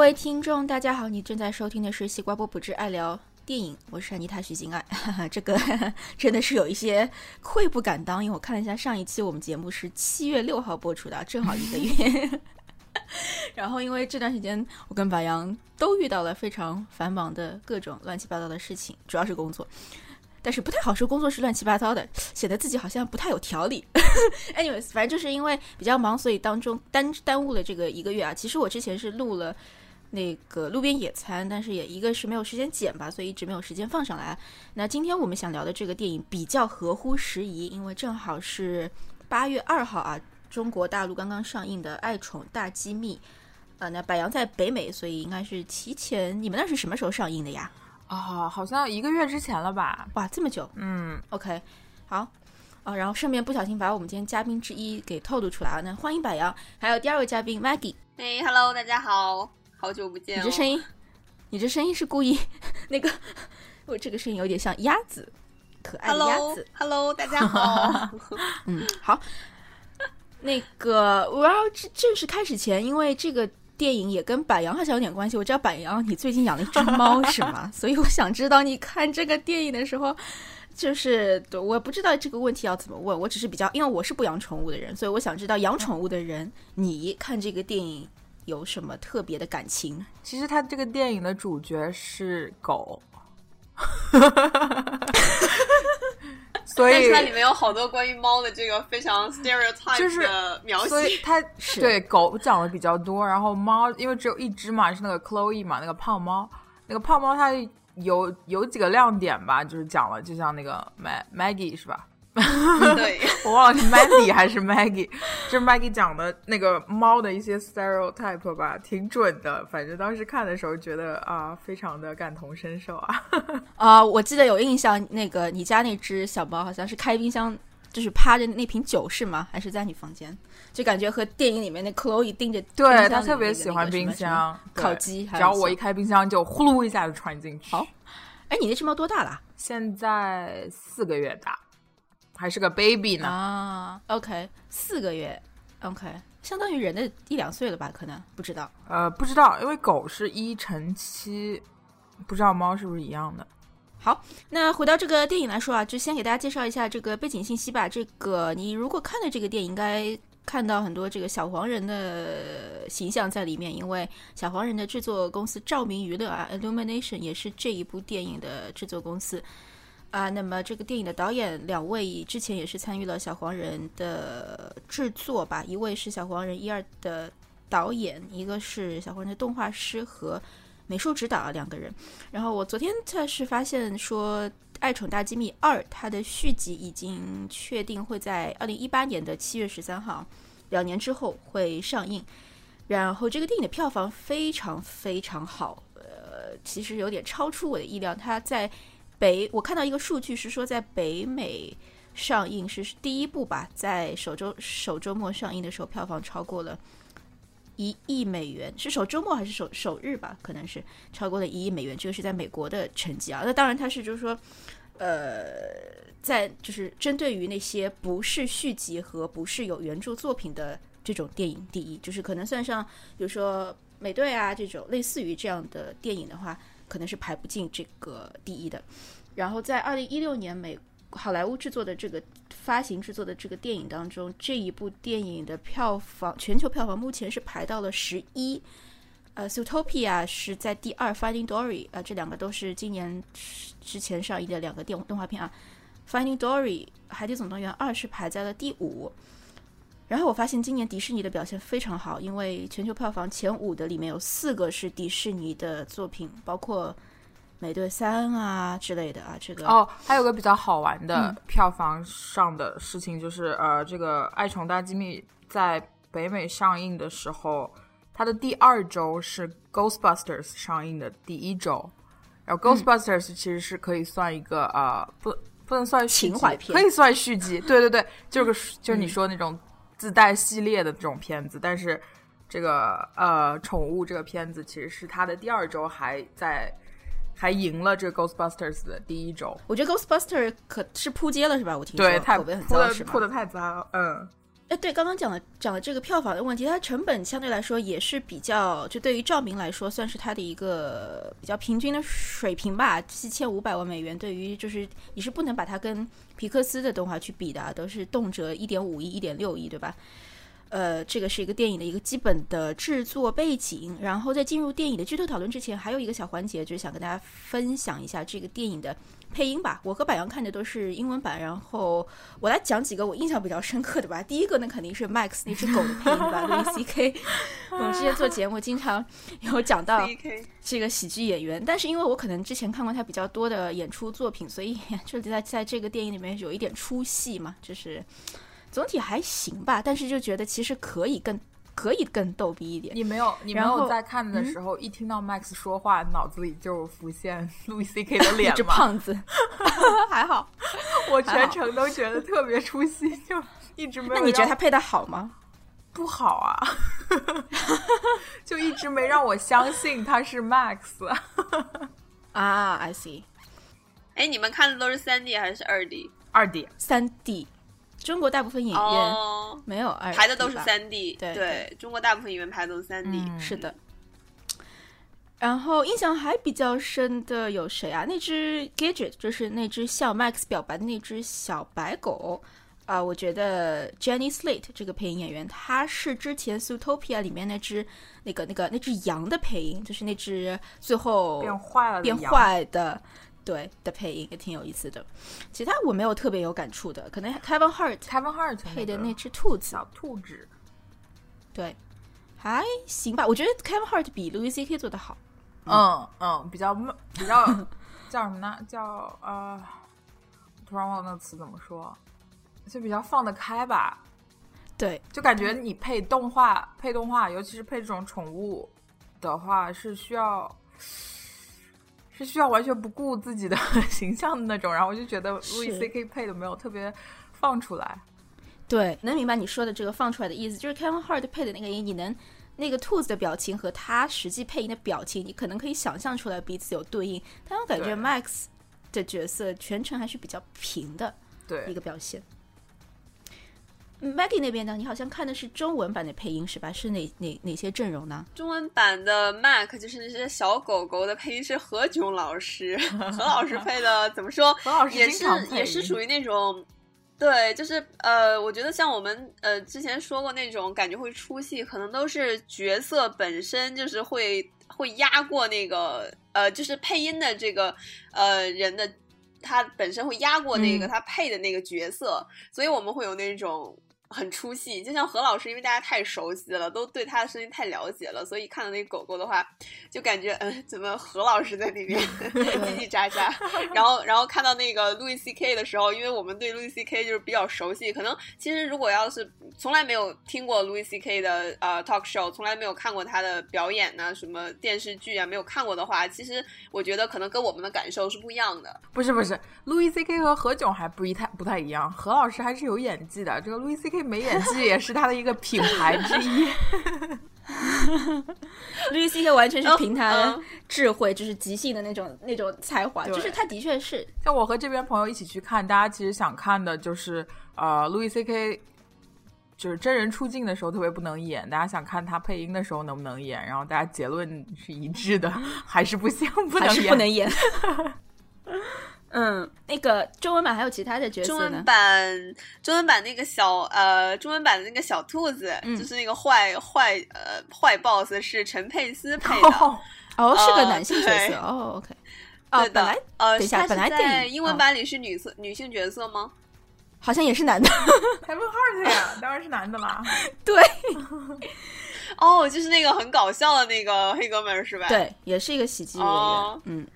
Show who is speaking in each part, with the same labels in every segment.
Speaker 1: 各位听众，大家好，你正在收听的是西瓜波普之爱聊电影，我是安妮塔徐静爱。这个 真的是有一些愧不敢当，因为我看了一下上一期我们节目是七月六号播出的，正好一个月。然后因为这段时间我跟白羊都遇到了非常繁忙的各种乱七八糟的事情，主要是工作。但是不太好说，工作是乱七八糟的，显得自己好像不太有条理。Anyways，反正就是因为比较忙，所以当中耽耽误了这个一个月啊。其实我之前是录了那个路边野餐，但是也一个是没有时间剪吧，所以一直没有时间放上来。那今天我们想聊的这个电影比较合乎时宜，因为正好是八月二号啊，中国大陆刚刚上映的《爱宠大机密》呃。那百杨在北美，所以应该是提前。你们那是什么时候上映的呀？
Speaker 2: 啊，好像一个月之前了吧？
Speaker 1: 哇，这么久。
Speaker 2: 嗯
Speaker 1: ，OK，好。啊，然后顺便不小心把我们今天嘉宾之一给透露出来了。那欢迎百杨，还有第二位嘉宾 Maggie。
Speaker 3: 嘿，Hello，大家好，好久不见。
Speaker 1: 你这声音，你这声音是故意那个？我这个声音有点像鸭子，可爱的鸭子。
Speaker 3: Hello，大家好。
Speaker 1: 嗯，好。那个我要正正式开始前，因为这个。电影也跟板羊好像有点关系。我知道板羊你最近养了一只猫 是吗？所以我想知道你看这个电影的时候，就是我不知道这个问题要怎么问。我只是比较，因为我是不养宠物的人，所以我想知道养宠物的人，你看这个电影有什么特别的感情？
Speaker 2: 其实他这个电影的主角是狗。所以
Speaker 3: 它里面有好多关于猫的这个非常 stereotype 的描写。
Speaker 2: 所以它 对狗讲的比较多，然后猫因为只有一只嘛，是那个 Chloe 嘛，那个胖猫。那个胖猫它有有几个亮点吧，就是讲了，就像那个 Mag Maggie 是吧？
Speaker 3: 对，
Speaker 2: 我忘了是 Mandy 还是 Maggie，就是 Maggie 讲的那个猫的一些 stereotype 吧，挺准的。反正当时看的时候觉得啊，非常的感同身受啊。
Speaker 1: 啊，我记得有印象，那个你家那只小猫好像是开冰箱，就是趴着那瓶酒是吗？还是在你房间？就感觉和电影里面那 Chloe 盯着，
Speaker 2: 对他特别喜欢冰箱、
Speaker 1: 烤鸡，
Speaker 2: 只要我一开冰箱就呼噜一下就窜进去。
Speaker 1: 好，哎，你那只猫多大了？
Speaker 2: 现在四个月大。还是个 baby 呢
Speaker 1: 啊，OK，四个月，OK，相当于人的一两岁了吧？可能不知道，
Speaker 2: 呃，不知道，因为狗是一乘七，不知道猫是不是一样的。
Speaker 1: 好，那回到这个电影来说啊，就先给大家介绍一下这个背景信息吧。这个你如果看了这个电影，应该看到很多这个小黄人的形象在里面，因为小黄人的制作公司照明娱乐啊，Illumination 也是这一部电影的制作公司。啊，那么这个电影的导演两位之前也是参与了《小黄人》的制作吧？一位是《小黄人》一二的导演，一个是《小黄人》的动画师和美术指导两个人。然后我昨天测试发现说，《爱宠大机密二》它的续集已经确定会在二零一八年的七月十三号，两年之后会上映。然后这个电影的票房非常非常好，呃，其实有点超出我的意料，它在。北，我看到一个数据是说，在北美上映是第一部吧，在首周首周末上映的时候，票房超过了一亿美元，是首周末还是首首日吧？可能是超过了一亿美元，这个是在美国的成绩啊。那当然，它是就是说，呃，在就是针对于那些不是续集和不是有原著作品的这种电影，第一就是可能算上，比如说美队啊这种类似于这样的电影的话。可能是排不进这个第一的。然后在二零一六年美好莱坞制作的这个发行制作的这个电影当中，这一部电影的票房全球票房目前是排到了十一。呃，Zootopia 是在第二，Finding Dory 啊，这两个都是今年之前上映的两个电动画片啊。Finding Dory 海底总动员二是排在了第五。然后我发现今年迪士尼的表现非常好，因为全球票房前五的里面有四个是迪士尼的作品，包括《美队三》啊之类的啊。这个
Speaker 2: 哦，还有个比较好玩的票房上的事情就是，呃，这个《爱宠大机密》在北美上映的时候，它的第二周是《Ghostbusters》上映的第一周，然后《Ghostbusters》其实是可以算一个呃，不不能算
Speaker 1: 情怀片，
Speaker 2: 可以算续集。对对对，就是就是你说那种。自带系列的这种片子，但是这个呃宠物这个片子其实是它的第二周还在还赢了这个 Ghostbusters 的第一周。
Speaker 1: 我觉得 Ghostbusters 可是扑街了是吧？我听
Speaker 2: 说对，
Speaker 1: 口碑很糟是
Speaker 2: 扑的太糟，嗯。
Speaker 1: 哎，对，刚刚讲了讲了这个票房的问题，它成本相对来说也是比较，就对于照明来说，算是它的一个比较平均的水平吧，七千五百万美元。对于就是你是不能把它跟皮克斯的动画去比的，都是动辄一点五亿、一点六亿，对吧？呃，这个是一个电影的一个基本的制作背景。然后在进入电影的剧透讨论之前，还有一个小环节，就是想跟大家分享一下这个电影的配音吧。我和柏杨看的都是英文版，然后我来讲几个我印象比较深刻的吧。第一个呢，肯定是 Max 那只狗的配音吧，Louis C.K。我们之前做节目经常有讲到 这个喜剧演员，但是因为我可能之前看过他比较多的演出作品，所以 就在在这个电影里面有一点出戏嘛，就是。总体还行吧，但是就觉得其实可以更可以更逗逼一点。
Speaker 2: 你没有，你没有在看的时候一听到 Max 说话，脑子里就浮现 Louis C.K. 的脸吗？
Speaker 1: 只胖子，还好，
Speaker 2: 我全程都觉得特别出戏，就一直没。
Speaker 1: 那你觉得他配的好吗？
Speaker 2: 不好啊，就一直没让我相信他是 Max。
Speaker 1: 啊，I see。
Speaker 3: 哎，你们看的都是三 D 还是二 D？
Speaker 2: 二 D，
Speaker 1: 三 D。中国大部分演员没有二
Speaker 3: 排的都是三
Speaker 1: D，
Speaker 3: 对，中国大部分影院排的都是三 D，
Speaker 1: 是的。然后印象还比较深的有谁啊？那只 Gadget 就是那只向 Max 表白的那只小白狗啊，我觉得 Jenny Slate 这个配音演员，他是之前 Zootopia 里面那只那个那个那只羊的配音，就是那只最后
Speaker 2: 变坏了
Speaker 1: 变坏的。对的配音也挺有意思的，其他我没有特别有感触的，可能 Kevin Hart，Kevin
Speaker 2: Hart
Speaker 1: 配的那只兔子，
Speaker 2: 小兔子，
Speaker 1: 对，还行吧，我觉得 Kevin Hart 比 Louis C K 做的好，
Speaker 2: 嗯嗯，比较比较 叫什么呢？叫呃，突然忘了那个词怎么说，就比较放得开吧，
Speaker 1: 对，
Speaker 2: 就感觉你配动画配动画，尤其是配这种宠物的话，是需要。是需要完全不顾自己的 形象的那种，然后我就觉得 Louis C K 配的没有特别放出来。
Speaker 1: 对，能明白你说的这个放出来的意思，就是 Kevin Hart 配的那个音，你能那个兔子的表情和他实际配音的表情，你可能可以想象出来彼此有对应。但我感觉 Max 的角色全程还是比较平的，
Speaker 2: 对
Speaker 1: 一个表现。Maggie 那边呢？你好像看的是中文版的配音是吧？是哪哪哪些阵容呢？
Speaker 3: 中文版的 Mac 就是那些小狗狗的配音是何炅老师，何老师配的，怎么说？
Speaker 2: 何老师
Speaker 3: 也是也是属于那种，对，就是呃，我觉得像我们呃之前说过那种感觉会出戏，可能都是角色本身就是会会压过那个呃，就是配音的这个呃人的，他本身会压过那个他配的那个角色，所以我们会有那种。很出戏，就像何老师，因为大家太熟悉了，都对他的声音太了解了，所以看到那个狗狗的话，就感觉嗯，怎么何老师在里面 叽叽喳喳？然后，然后看到那个路易 C K 的时候，因为我们对路易 C K 就是比较熟悉，可能其实如果要是从来没有听过路易 C K 的呃 talk show，从来没有看过他的表演呢，什么电视剧啊，没有看过的话，其实我觉得可能跟我们的感受是不一样的。
Speaker 2: 不是不是，路易 C K 和何炅还不一太不太一样，何老师还是有演技的，这个路易 C K。没演技也是他的一个品牌之一。
Speaker 1: 绿 C K 完全是凭他的智慧，就是即兴的那种那种才华，就是他的确是。
Speaker 2: 像我和这边朋友一起去看，大家其实想看的就是呃，路易 C K 就是真人出镜的时候特别不能演，大家想看他配音的时候能不能演，然后大家结论是一致的，还是不行，不能演，
Speaker 1: 不能演。嗯，那个中文版还有其他的角色
Speaker 3: 呢。中文版，中文版那个小呃，中文版的那个小兔子，就是那个坏坏呃坏 boss 是陈佩斯配的。
Speaker 1: 哦，是个男性角色。哦，OK。
Speaker 3: 哦，
Speaker 1: 本来
Speaker 3: 呃，
Speaker 1: 等一下，本来
Speaker 3: 在英文版里是女色女性角色吗？
Speaker 1: 好像也是男的。
Speaker 2: 台风号的呀，当然是男的啦。
Speaker 1: 对。
Speaker 3: 哦，就是那个很搞笑的那个黑哥们是吧？
Speaker 1: 对，也是一个喜剧演员。嗯。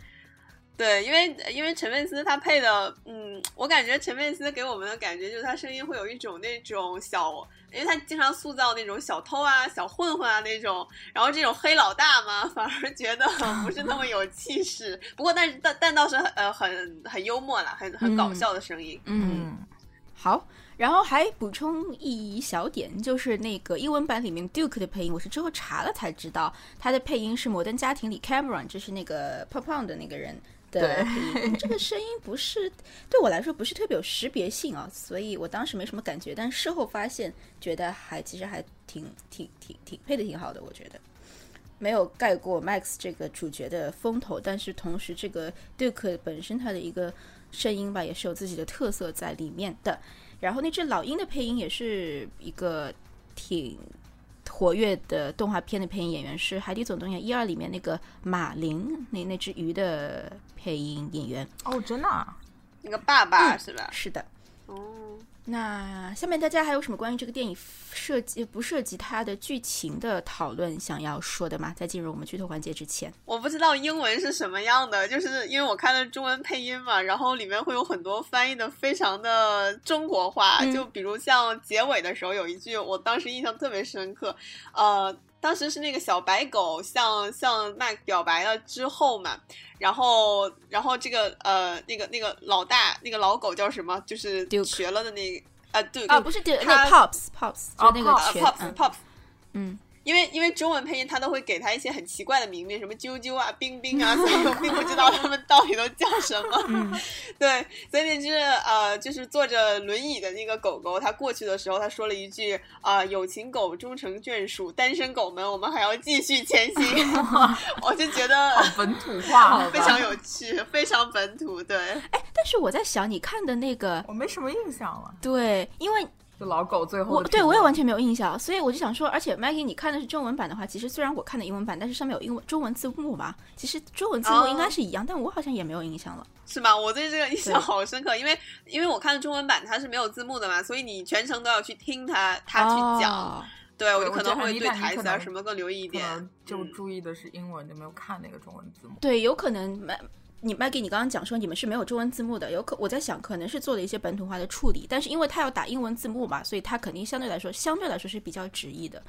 Speaker 3: 对，因为因为陈佩斯他配的，嗯，我感觉陈佩斯给我们的感觉就是他声音会有一种那种小，因为他经常塑造那种小偷啊、小混混啊那种，然后这种黑老大嘛，反而觉得不是那么有气势。不过，但是但但倒是很呃很很幽默啦，很很搞笑的声音。
Speaker 1: 嗯，好，然后还补充一小点，就是那个英文版里面 Duke 的配音，我是之后查了才知道，他的配音是《摩登家庭》里 Cameron，就是那个胖胖的那个人。的配音，这个声音不是对我来说不是特别有识别性啊，所以我当时没什么感觉，但事后发现觉得还其实还挺挺挺挺配的挺好的，我觉得。没有盖过 Max 这个主角的风头，但是同时这个 Duke 本身他的一个声音吧也是有自己的特色在里面的，然后那只老鹰的配音也是一个挺。活跃的动画片的配音演员是《海底总动员》一二里面那个马林，那那只鱼的配音演员。
Speaker 2: 哦，真的？
Speaker 3: 那个爸爸是吧？
Speaker 1: 是的。
Speaker 3: 哦。
Speaker 1: 那下面大家还有什么关于这个电影涉及不涉及它的剧情的讨论想要说的吗？在进入我们剧透环节之前，
Speaker 3: 我不知道英文是什么样的，就是因为我看的中文配音嘛，然后里面会有很多翻译的非常的中国话，就比如像结尾的时候有一句，我当时印象特别深刻，呃。当时是那个小白狗向向麦表白了之后嘛，然后然后这个呃那个那个老大那个老狗叫什么？就是学了的那个啊对
Speaker 1: 啊不是他 pops pops 就那个
Speaker 3: pops pops
Speaker 1: 嗯。
Speaker 3: 因为因为中文配音他都会给他一些很奇怪的名字，什么啾啾啊、冰冰啊，所以我并不知道他们到底都叫什么。对，所以那只呃，就是坐着轮椅的那个狗狗，它过去的时候，它说了一句啊：“有情狗终成眷属，单身狗们，我们还要继续前行。”我就觉得
Speaker 2: 本土化，
Speaker 3: 非常有趣，非常本土。对，
Speaker 1: 哎，但是我在想，你看的那个，
Speaker 2: 我没什么印象了。
Speaker 1: 对，因为。
Speaker 2: 就老狗最后，
Speaker 1: 我对我也完全没有印象，所以我就想说，而且 Maggie，你看的是中文版的话，其实虽然我看的英文版，但是上面有英文中文字幕嘛，其实中文字幕应该是一样，但我好像也没有印象了，
Speaker 3: 是吗？我对这个印象好深刻，因为因为我看的中文版它是没有字幕的嘛，所以你全程都要去听他他去讲，对我就可能会对台词啊什么更留意一点，
Speaker 2: 就注意的是英文，就没有看那个中文字幕，
Speaker 1: 对，有可能你 Maggie，你刚刚讲说你们是没有中文字幕的，有可我在想可能是做了一些本土化的处理，但是因为他要打英文字幕嘛，所以他肯定相对来说相对来说是比较直译的，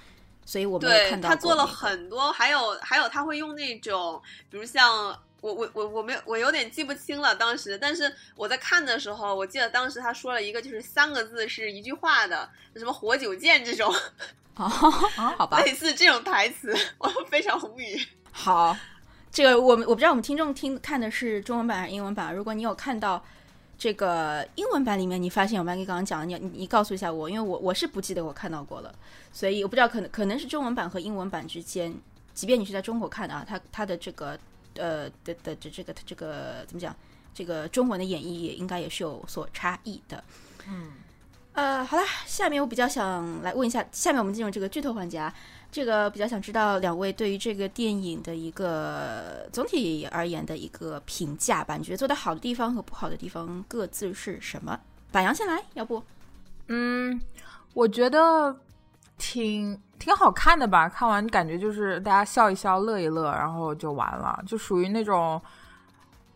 Speaker 1: 所以我没有看到。
Speaker 3: 他做了很多，还有还有他会用那种，比如像我我我我没有我有点记不清了当时，但是我在看的时候，我记得当时他说了一个就是三个字是一句话的，什么活久见这种，
Speaker 1: 哦，好吧，
Speaker 3: 类似这种台词，我非常无语。
Speaker 1: 好。这个我们我不知道我们听众听看的是中文版还是英文版。如果你有看到这个英文版里面，你发现有 Maggie 刚刚讲的，你你告诉一下我，因为我我是不记得我看到过了，所以我不知道可能可能是中文版和英文版之间，即便你是在中国看的啊，它它的这个呃的的这这个这个怎么讲，这个中文的演绎也应该也是有所差异的。
Speaker 2: 嗯，
Speaker 1: 呃，好了，下面我比较想来问一下，下面我们进入这个剧透环节啊。这个比较想知道两位对于这个电影的一个总体而言的一个评价吧？你觉得做的好的地方和不好的地方各自是什么？板阳先来，要不？
Speaker 2: 嗯，我觉得挺挺好看的吧。看完感觉就是大家笑一笑、乐一乐，然后就完了，就属于那种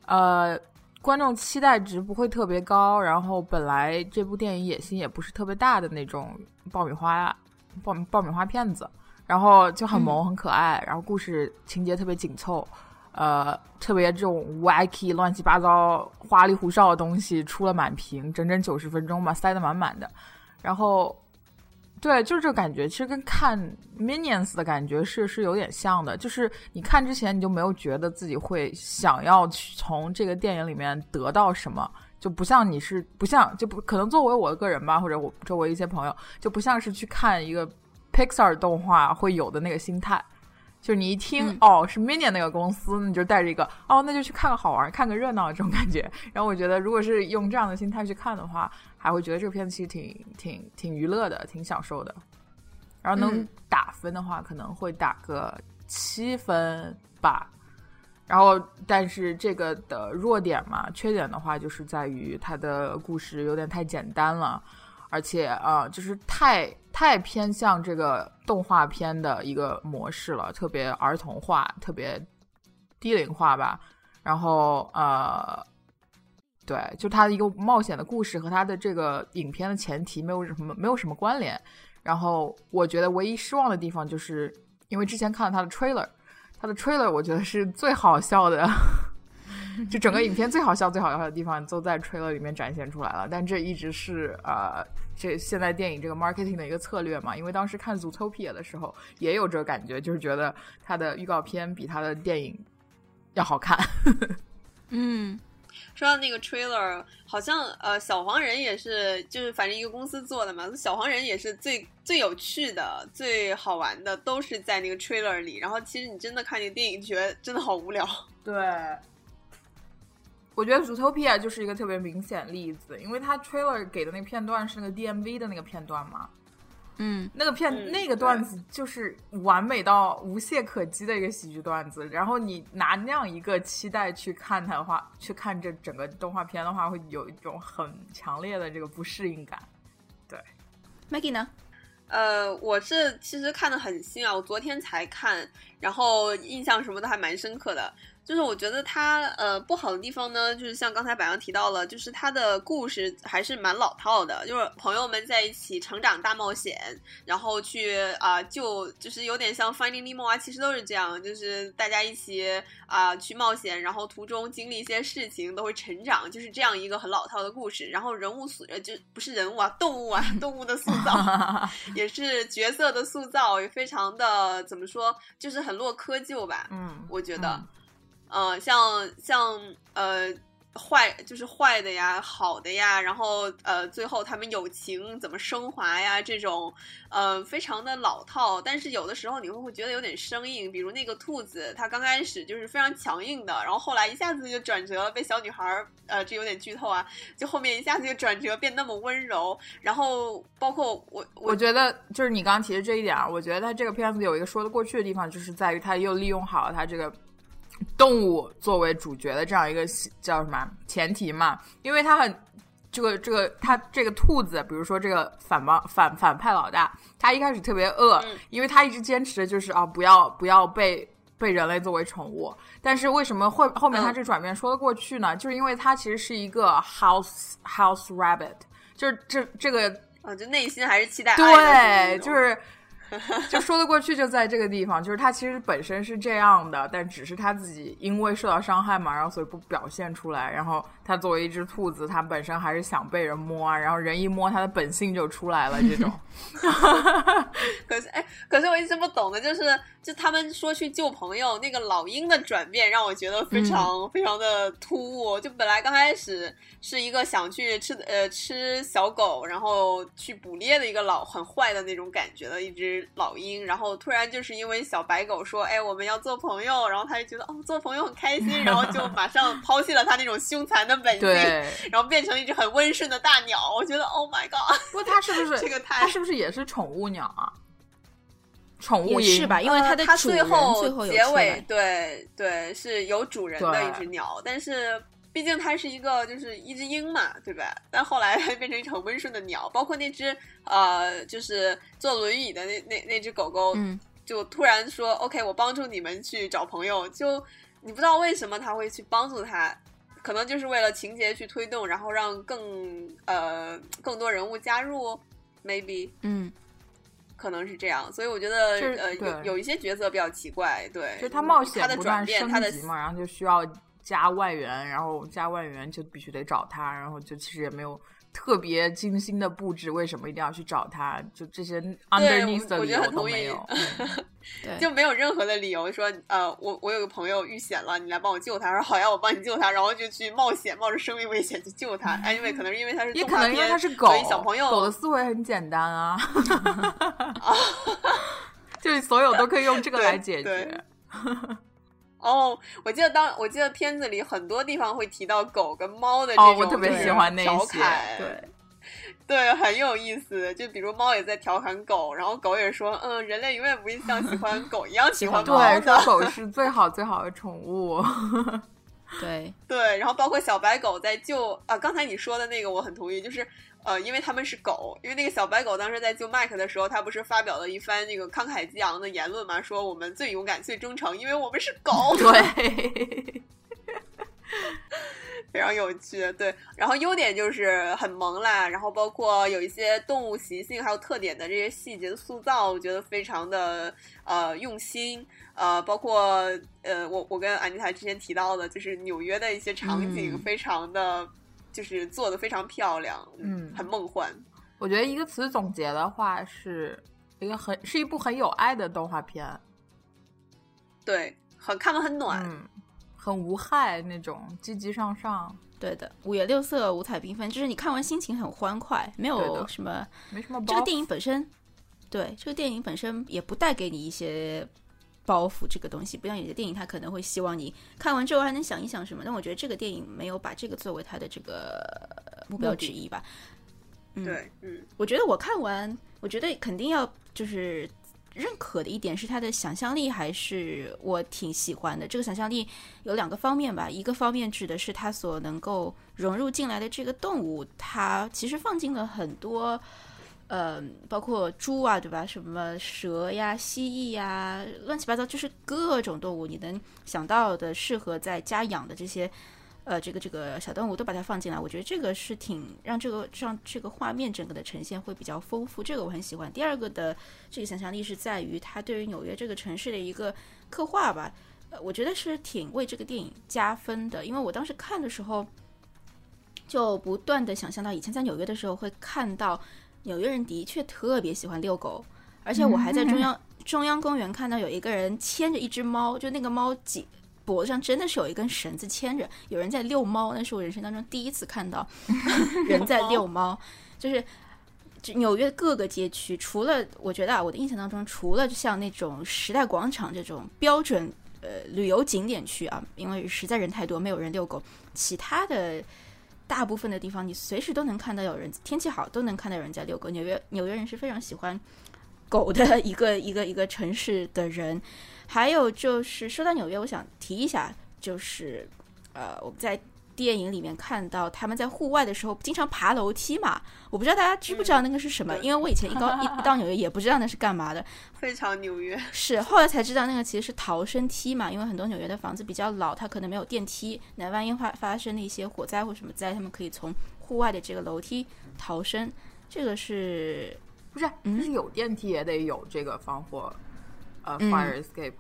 Speaker 2: 呃，观众期待值不会特别高，然后本来这部电影野心也不是特别大的那种爆米花爆爆米花片子。然后就很萌很可爱，然后故事情节特别紧凑，呃，特别这种 wacky 乱七八糟、花里胡哨的东西出了满屏，整整九十分钟吧，塞得满满的。然后，对，就是这感觉，其实跟看 Minions 的感觉是是有点像的，就是你看之前你就没有觉得自己会想要去从这个电影里面得到什么，就不像你是不像就不可能作为我个人吧，或者我周围一些朋友，就不像是去看一个。Pixar 动画会有的那个心态，就是你一听哦是 Minion 那个公司，你就带着一个哦那就去看个好玩、看个热闹这种感觉。然后我觉得，如果是用这样的心态去看的话，还会觉得这个片子其实挺挺挺娱乐的，挺享受的。然后能打分的话，可能会打个七分吧。然后，但是这个的弱点嘛，缺点的话就是在于它的故事有点太简单了。而且啊，就是太太偏向这个动画片的一个模式了，特别儿童化，特别低龄化吧。然后呃，对，就它的一个冒险的故事和它的这个影片的前提没有什么没有什么关联。然后我觉得唯一失望的地方，就是因为之前看了它的 trailer，它的 trailer 我觉得是最好笑的。就整个影片最好笑、最好笑的地方都在 trailer 里面展现出来了，但这一直是呃，这现在电影这个 marketing 的一个策略嘛。因为当时看 Zootopia 的时候也有这个感觉，就是觉得它的预告片比它的电影要好看。
Speaker 1: 嗯，
Speaker 3: 说到那个 trailer，好像呃小黄人也是，就是反正一个公司做的嘛，小黄人也是最最有趣的、最好玩的，都是在那个 trailer 里。然后其实你真的看那个电影，觉得真的好无聊。
Speaker 2: 对，我觉得 Zootopia 就是一个特别明显例子，因为它 trailer 给的那个片段是那个 DMV 的那个片段嘛。
Speaker 1: 嗯，
Speaker 2: 那个片、
Speaker 3: 嗯
Speaker 2: 那个段子就是完美到无懈可击的一个喜剧段子。然后你拿那样一个期待去看它的话，去看这整个动画片的话，会有一种很强烈的这个不适应感。
Speaker 1: 对 Maggie 呢？
Speaker 3: 呃，我是其实看的很新啊，我昨天才看，然后印象什么的还蛮深刻的。就是我觉得它呃不好的地方呢，就是像刚才百阳提到了，就是它的故事还是蛮老套的，就是朋友们在一起成长大冒险，然后去啊、救，就是有点像 Finding Nemo 啊，其实都是这样，就是大家一起啊、去冒险，然后途中经历一些事情都会成长，就是这样一个很老套的故事。然后人物塑呃就不是人物啊，动物啊，动物的塑造。也是角色的塑造也非常的怎么说，就是很落窠臼吧。
Speaker 2: 嗯，
Speaker 3: 我觉得
Speaker 2: 嗯
Speaker 3: 呃，像像呃坏就是坏的呀，好的呀，然后呃最后他们友情怎么升华呀，这种呃非常的老套，但是有的时候你会会觉得有点生硬，比如那个兔子，它刚开始就是非常强硬的，然后后来一下子就转折，被小女孩儿呃这有点剧透啊，就后面一下子就转折变那么温柔，然后包括我我
Speaker 2: 我觉得就是你刚刚提的这一点啊，我觉得它这个片子有一个说得过去的地方，就是在于它又利用好了它这个动物作为主角的这样一个叫什么前提嘛，因为它很这个这个它这个兔子，比如说这个反帮反反派老大，他一开始特别饿，
Speaker 3: 嗯
Speaker 2: 因为他一直坚持的就是啊不要不要被。被人类作为宠物，但是为什么会后面他
Speaker 3: 嗯
Speaker 2: 这转变说得过去呢？就是因为它其实是一个 house house rabbit，就是这这个
Speaker 3: 啊，就内心还是期待
Speaker 2: 对，就是 就说得过去，就在这个地方，就是他其实本身是这样的，但只是他自己因为受到伤害嘛，然后所以不表现出来。然后他作为一只兔子，它本身还是想被人摸啊，然后人一摸，它的本性就出来了。这种，
Speaker 3: 可是哎，可是我一直不懂的就是，就他们说去救朋友，那个老鹰的转变让我觉得非常、非常的突兀。就本来刚开始是一个想去吃呃吃小狗，然后去捕猎的一个老很坏的那种感觉的一只老鹰，然后突然就是因为小白狗说，哎，我们要做朋友，然后他就觉得哦做朋友很开心，然后就马上抛弃了他那种凶残的本。然后变成一只很温顺的大鸟。我觉得 Oh my God，
Speaker 2: 不过它是不是
Speaker 3: 这个太
Speaker 2: 它是不是也是宠物鸟啊？宠物
Speaker 1: 也是吧，因为它的
Speaker 3: 最后
Speaker 1: 最后
Speaker 3: 结尾，对对是有主人的一只鸟，但是毕竟它是一个就是一只鹰嘛，对吧？但后来它变成一只很温顺的鸟，包括那只呃就是坐轮椅的那那那只狗狗，
Speaker 1: 嗯，
Speaker 3: 就突然说 OK，我帮助你们去找朋友，就你不知道为什么他会去帮助他。可能就是为了情节去推动，然后让更呃更多人物加入，maybe。
Speaker 1: 嗯，
Speaker 3: 可能是这样，所以我觉得呃有有一些角色比较奇怪，对，
Speaker 2: 就是它冒险
Speaker 3: 他的转变，他的
Speaker 2: 升级嘛，然后就需要加外援，然后加外援就必须得找他，然后就其实也没有特别精心的布置，为什么一定要去找他？就这些 underneath 的
Speaker 3: 我
Speaker 2: 理由都
Speaker 3: 觉得很同意
Speaker 2: 没有。
Speaker 3: 就没有任何的理由说呃我我有个朋友遇险了，你来帮我救他，说好呀，我帮你救他，然后就去冒险，冒着生命危险去救他。哎，因为可能是因为他是
Speaker 2: 也可能因为
Speaker 3: 动画片
Speaker 2: 它是狗
Speaker 3: 所以小朋友
Speaker 2: 狗的思维很简单啊，就是所有都可以用这个来解
Speaker 3: 对
Speaker 2: 决。
Speaker 3: 哦，我记得当我记得片子里很多地方会提到狗跟猫的这
Speaker 2: 哦，
Speaker 3: 种，
Speaker 2: 我特别喜欢那
Speaker 3: 调
Speaker 2: 些，
Speaker 3: 侃
Speaker 2: 对。
Speaker 3: 对，很有意思。就比如猫也在调侃狗，然后狗也说，嗯，人类永远不会像喜欢狗一样喜欢猫
Speaker 2: 对，狗是最好最好的宠物。
Speaker 1: 对，
Speaker 3: 对，然后包括小白狗在救啊，刚才你说的那个我很同意，就是呃，因为他们是狗，因为那个小白狗当时在救麦克的时候，他不是发表了一番那个慷慨激昂的言论嘛，说我们最勇敢、最忠诚，因为我们是狗。
Speaker 2: 对，
Speaker 3: 非常有趣，对。然后优点就是很萌啦，然后包括有一些动物习性还有特点的这些细节的塑造，我觉得非常的呃用心。呃，包括呃，我我跟安妮塔之前提到的，就是纽约的一些场景，
Speaker 2: 嗯
Speaker 3: 非常的、就是做的非常漂亮，
Speaker 2: 嗯
Speaker 3: 很梦幻。
Speaker 2: 我觉得一个词总结的话，是一个很是一部很有爱的动画片。
Speaker 3: 对，很看得很暖。
Speaker 2: 嗯，很无害那种，积极向上。
Speaker 1: 对的，五颜六色、五彩缤纷，就是你看完心情很欢快，没有什么，
Speaker 2: 没什么。
Speaker 1: 这个电影本身，对这个电影本身也不带给你一些包袱，这个东西不像有些电影，它可能会希望你看完之后还能想一想什么。但我觉得这个电影没有把这个作为它的这个目标之一吧。
Speaker 3: 对，嗯，
Speaker 1: 我觉得我看完，我觉得肯定要就是认可的一点是他的想象力，还是我挺喜欢的。这个想象力有两个方面吧，一个方面指的是他所能够融入进来的这个动物，它其实放进了很多，呃，包括猪啊，对吧？什么蛇呀、蜥蜴呀，乱七八糟，就是各种动物你能想到的适合在家养的这些。呃，这个这个小动物都把它放进来，我觉得这个是挺让这个让这个画面整个的呈现会比较丰富，这个我很喜欢。第二个的这个想象力是在于它对于纽约这个城市的一个刻画吧，呃，我觉得是挺为这个电影加分的，因为我当时看的时候就不断的想象到以前在纽约的时候会看到纽约人的确特别喜欢遛狗，而且我还在中央中央公园看到有一个人牵着一只猫，就那个猫几。脖子上真的是有一根绳子牵着，有人在遛猫，那是我人生当中第一次看到 人在遛猫。就是纽约各个街区，除了我觉得啊，我的印象当中，除了像那种时代广场这种标准呃旅游景点区啊，因为实在人太多，没有人遛狗，其他的大部分的地方，你随时都能看到有人，天气好都能看到有人在遛狗。纽约纽约人是非常喜欢狗的一个一个一个城市的人。还有就是说到纽约，我想提一下，就是呃，我们在电影里面看到他们在户外的时候经常爬楼梯嘛。我不知道大家知不知道那个是什么，因为我以前一高一一到纽约也不知道那是干嘛的。
Speaker 3: 非常纽约
Speaker 1: 是，后来才知道那个其实是逃生梯嘛，因为很多纽约的房子比较老，它可能没有电梯，那万一发发生了一些火灾或什么灾，他们可以从户外的这个楼梯逃生。这个是
Speaker 2: 不是？就是有电梯也得有这个防火。呃，fire escape，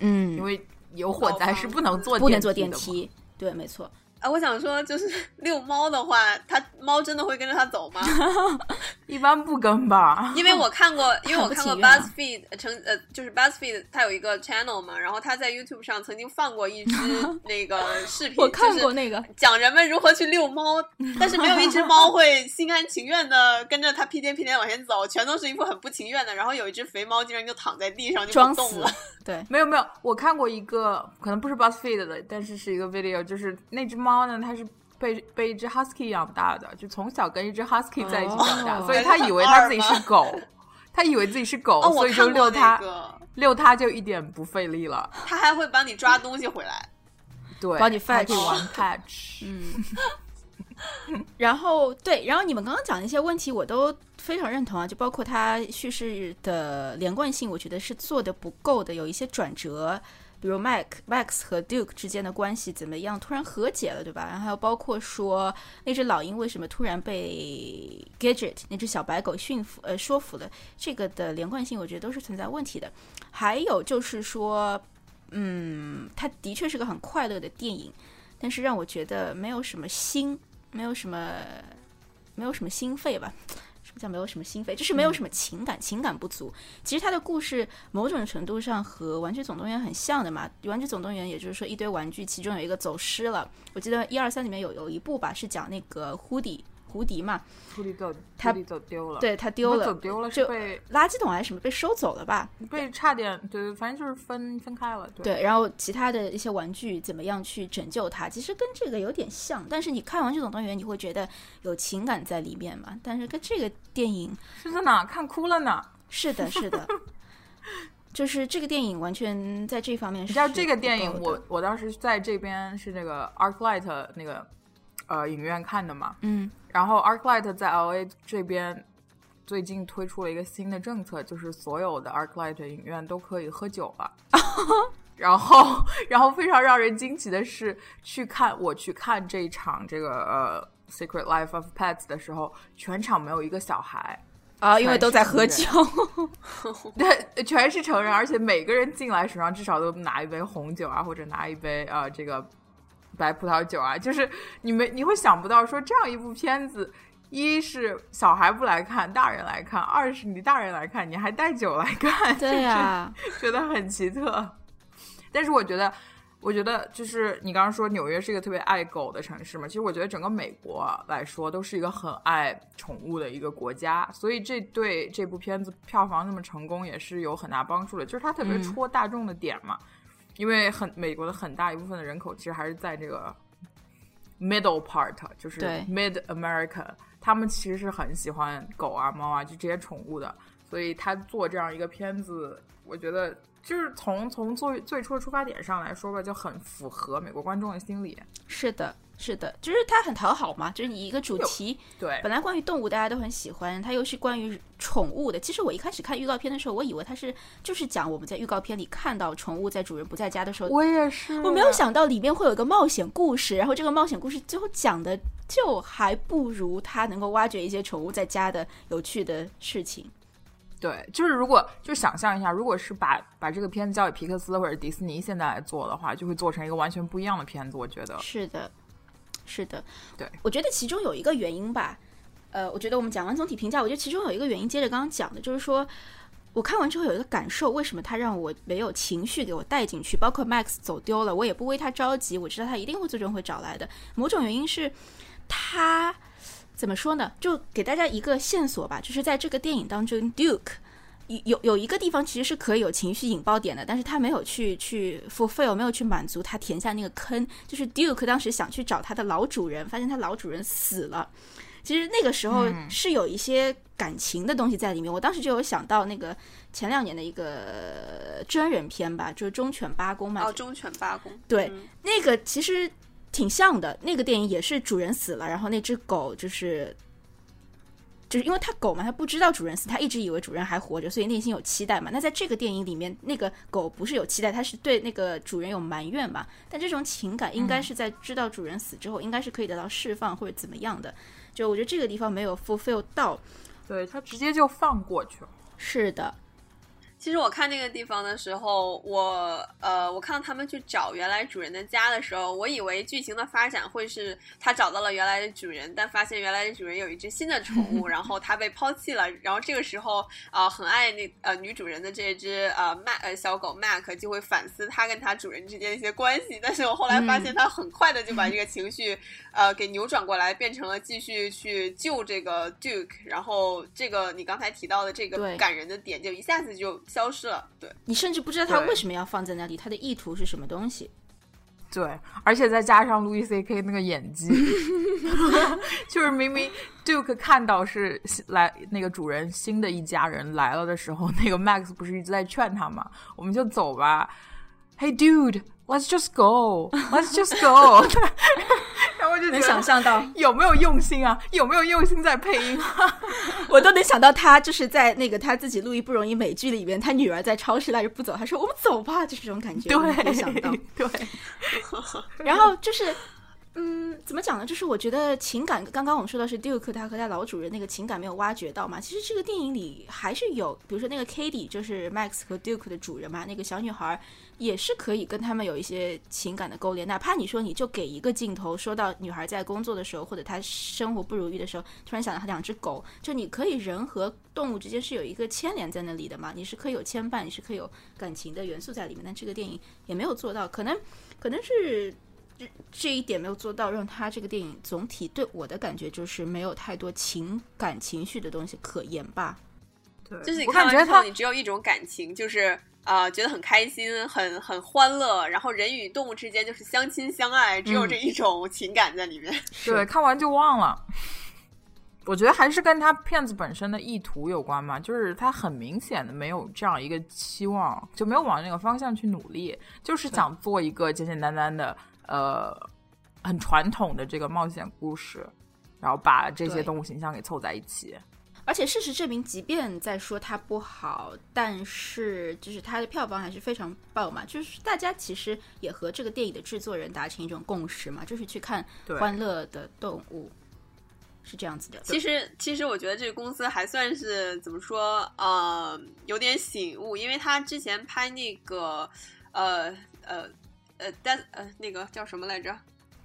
Speaker 1: 嗯，
Speaker 2: 因为有火灾是不能坐
Speaker 1: 不能坐
Speaker 2: 电
Speaker 1: 梯，对，没错。
Speaker 3: 啊，我想说，就是 遛猫的话，它猫真的会跟着它走吗？
Speaker 2: 一般不跟吧。
Speaker 3: 因为我看过，因为我看过 Buzzfeed 成呃，就是 Buzzfeed 它有一个 channel 嘛，然后它在 YouTube 上曾经放过一支那个视频，
Speaker 1: 我看过那个
Speaker 3: 讲人们如何去遛猫，但是没有一只猫会心甘情愿的跟着它屁颠屁颠往前走，全都是一副很不情愿的。然后有一只肥猫竟然就躺在地上就不动了。
Speaker 1: 对，
Speaker 2: 没有没有，我看过一个，可能不是 Buzzfeed 的，但是是一个 video，就是那只猫呢，它是被被一只 husky 养大的，就从小跟一只 husky 在一起长大，所以它以为它自己是狗，它以为自己是狗，所以就遛它，遛它就一点不费力了。
Speaker 3: 它还会帮你抓东西回来，
Speaker 2: 对，
Speaker 1: 帮你 fetch
Speaker 2: one catch，
Speaker 1: 嗯。然后对，然后你们刚刚讲的一些问题，我都非常认同啊，就包括它叙事的连贯性，我觉得是做的不够的，有一些转折，比如 Mac Max 和 Duke 之间的关系怎么样，突然和解了，对吧？然后还有包括说那只老鹰为什么突然被 Gadget 那只小白狗驯服呃说服了，这个的连贯性，我觉得都是存在问题的。还有就是说，嗯，它的确是个很快乐的电影，但是让我觉得没有什么新。没有什么，没有什么心肺吧？什么叫没有什么心扉？就是没有什么情感，情感不足。其实他的故事某种程度上和《玩具总动员》很像的嘛，《玩具总动员》也就是说一堆玩具，其中有一个走失了。我记得一二三里面有有一部吧，是讲那个胡迪。胡迪嘛，
Speaker 2: 蝴蝶走，他走丢了，
Speaker 1: 对他丢了，
Speaker 2: 走丢了，
Speaker 1: 就
Speaker 2: 被
Speaker 1: 垃圾桶还是什么被收走了吧？
Speaker 2: 被差点，对，反正就是分分开了。对，
Speaker 1: 然后其他的一些玩具怎么样去拯救它？其实跟这个有点像，但是你看《玩具总动员》，你会觉得有情感在里面嘛？但是跟这个电影
Speaker 2: 是在哪看哭了呢？
Speaker 1: 是的，是的，就是这个电影完全在这方面。
Speaker 2: 你知道这个电影，我我当时在这边是那个 ArcLight 那个呃影院看的嘛？
Speaker 1: 嗯。
Speaker 2: 然后，ArcLight 在 LA 这边最近推出了一个新的政策，就是所有的 ArcLight 影院都可以喝酒了。然后，然后非常让人惊奇的是，去看我去看这一场这个呃《Secret Life of Pets》的时候，全场没有一个小孩
Speaker 1: 啊，因为都在喝酒。
Speaker 2: 对，全是成人，而且每个人进来手上至少都拿一杯红酒啊，或者拿一杯呃这个。白葡萄酒啊，就是你们你会想不到说这样一部片子，一是小孩不来看，大人来看；二是你大人来看，你还带酒来看，
Speaker 1: 对呀，
Speaker 2: 觉得很奇特。但是我觉得，我觉得就是你刚刚说纽约是一个特别爱狗的城市嘛，其实我觉得整个美国来说都是一个很爱宠物的一个国家，所以这对这部片子票房那么成功也是有很大帮助的，就是它特别戳大众的点嘛。因为很美国的很大一部分的人口其实还是在这个 middle part，就是 mid America，他们其实是很喜欢狗啊、猫啊，就这些宠物的，所以他做这样一个片子，我觉得。就是从从最最初的出发点上来说吧，就很符合美国观众的心理。
Speaker 1: 是的，是的，就是它很讨好嘛。就是你一个主题，
Speaker 2: 对，
Speaker 1: 本来关于动物大家都很喜欢，它又是关于宠物的。其实我一开始看预告片的时候，我以为它是就是讲我们在预告片里看到宠物在主人不在家的时候。
Speaker 2: 我也是，
Speaker 1: 我没有想到里面会有一个冒险故事，然后这个冒险故事最后讲的就还不如它能够挖掘一些宠物在家的有趣的事情。
Speaker 2: 对，就是如果就想象一下，如果是把把这个片子交给皮克斯或者迪士尼现在来做的话，就会做成一个完全不一样的片子。我觉得
Speaker 1: 是的，是的，
Speaker 2: 对，
Speaker 1: 我觉得其中有一个原因吧，呃，我觉得我们讲完总体评价，我觉得其中有一个原因，接着刚刚讲的，就是说我看完之后有一个感受，为什么他让我没有情绪给我带进去？包括 Max 走丢了，我也不为他着急，我知道他一定会最终会找来的。某种原因是他。怎么说呢？就给大家一个线索吧，就是在这个电影当中，Duke 有有一个地方其实是可以有情绪引爆点的，但是他没有去去 fulfill，没有去满足他填下那个坑。就是 Duke 当时想去找他的老主人，发现他老主人死了。其实那个时候是有一些感情的东西在里面。我当时就有想到那个前两年的一个真人片吧，就是《忠犬八公》嘛。
Speaker 3: 哦，《忠犬八公》
Speaker 1: 对，那个其实。挺像的，那个电影也是主人死了，然后那只狗就是，就是因为它狗嘛，它不知道主人死，它一直以为主人还活着，所以内心有期待嘛。那在这个电影里面，那个狗不是有期待，它是对那个主人有埋怨嘛。但这种情感应该是在知道主人死之后，应该是可以得到释放或者怎么样的。就我觉得这个地方没有 fulfill 到，
Speaker 2: 对他直接就放过去了。
Speaker 1: 是的。
Speaker 3: 其实我看那个地方的时候，我呃，我看到他们去找原来主人的家的时候，我以为剧情的发展会是他找到了原来的主人，但发现原来的主人有一只新的宠物，然后他被抛弃了，然后这个时候啊，很爱那呃女主人的这只呃麦呃小狗 Mac 就会反思他跟他主人之间的一些关系，但是我后来发现他很快的就把这个情绪呃给扭转过来，变成了继续去救这个 Duke，然后这个你刚才提到的这个感人的点就一下子就。消失了，对
Speaker 1: 你甚至不知道他为什么要放在那里，他的意图是什么东西？
Speaker 2: 对，而且再加上路易 C K 那个演技，就是明明 Duke 看到是来那个主人新的一家人来了的时候，那个 Max 不是一直在劝他吗？我们就走吧，Hey dude。Let's just go. Let's just go. 我就
Speaker 1: 能想象到
Speaker 2: 有没有用心啊？有没有用心在配音？
Speaker 1: 我都能想到他就是在那个他自己录音不容易美剧里面，他女儿在超市赖着不走，他说我们走吧，就是这种感觉。
Speaker 2: 对，
Speaker 1: 想到
Speaker 2: 对。
Speaker 1: 然后就是。嗯，怎么讲呢？就是我觉得情感，刚刚我们说的是 Duke 他和他老主人那个情感没有挖掘到嘛。其实这个电影里还是有，比如说那个 Katie，就是 Max 和 Duke 的主人嘛，那个小女孩也是可以跟他们有一些情感的勾连。哪怕你说你就给一个镜头，说到女孩在工作的时候，或者她生活不如意的时候，突然想到她两只狗，就你可以人和动物之间是有一个牵连在那里的嘛，你是可以有牵绊，你是可以有感情的元素在里面。但这个电影也没有做到，可能可能是。这一点没有做到，让他这个电影总体对我的感觉就是没有太多情感情绪的东西可言吧。
Speaker 2: 对，
Speaker 3: 就是你看完之后，你只有一种感情，就是啊，觉得很开心，很很欢乐。然后人与动物之间就是相亲相爱，只有这一种情感在里面。
Speaker 2: 对，看完就忘了。我觉得还是跟他片子本身的意图有关嘛，就是他很明显的没有这样一个期望，就没有往那个方向去努力，就是想做一个简简单单的。呃，很传统的这个冒险故事，然后把这些动物形象给凑在一起。
Speaker 1: 而且事实证明，即便在说它不好，但是就是它的票房还是非常爆嘛。就是大家其实也和这个电影的制作人达成一种共识嘛，就是去看欢乐的动物，是这样子的。
Speaker 3: 其实，其实我觉得这个公司还算是怎么说，呃，有点醒悟，因为他之前拍那个，呃呃。呃，但呃，那个叫什么来着？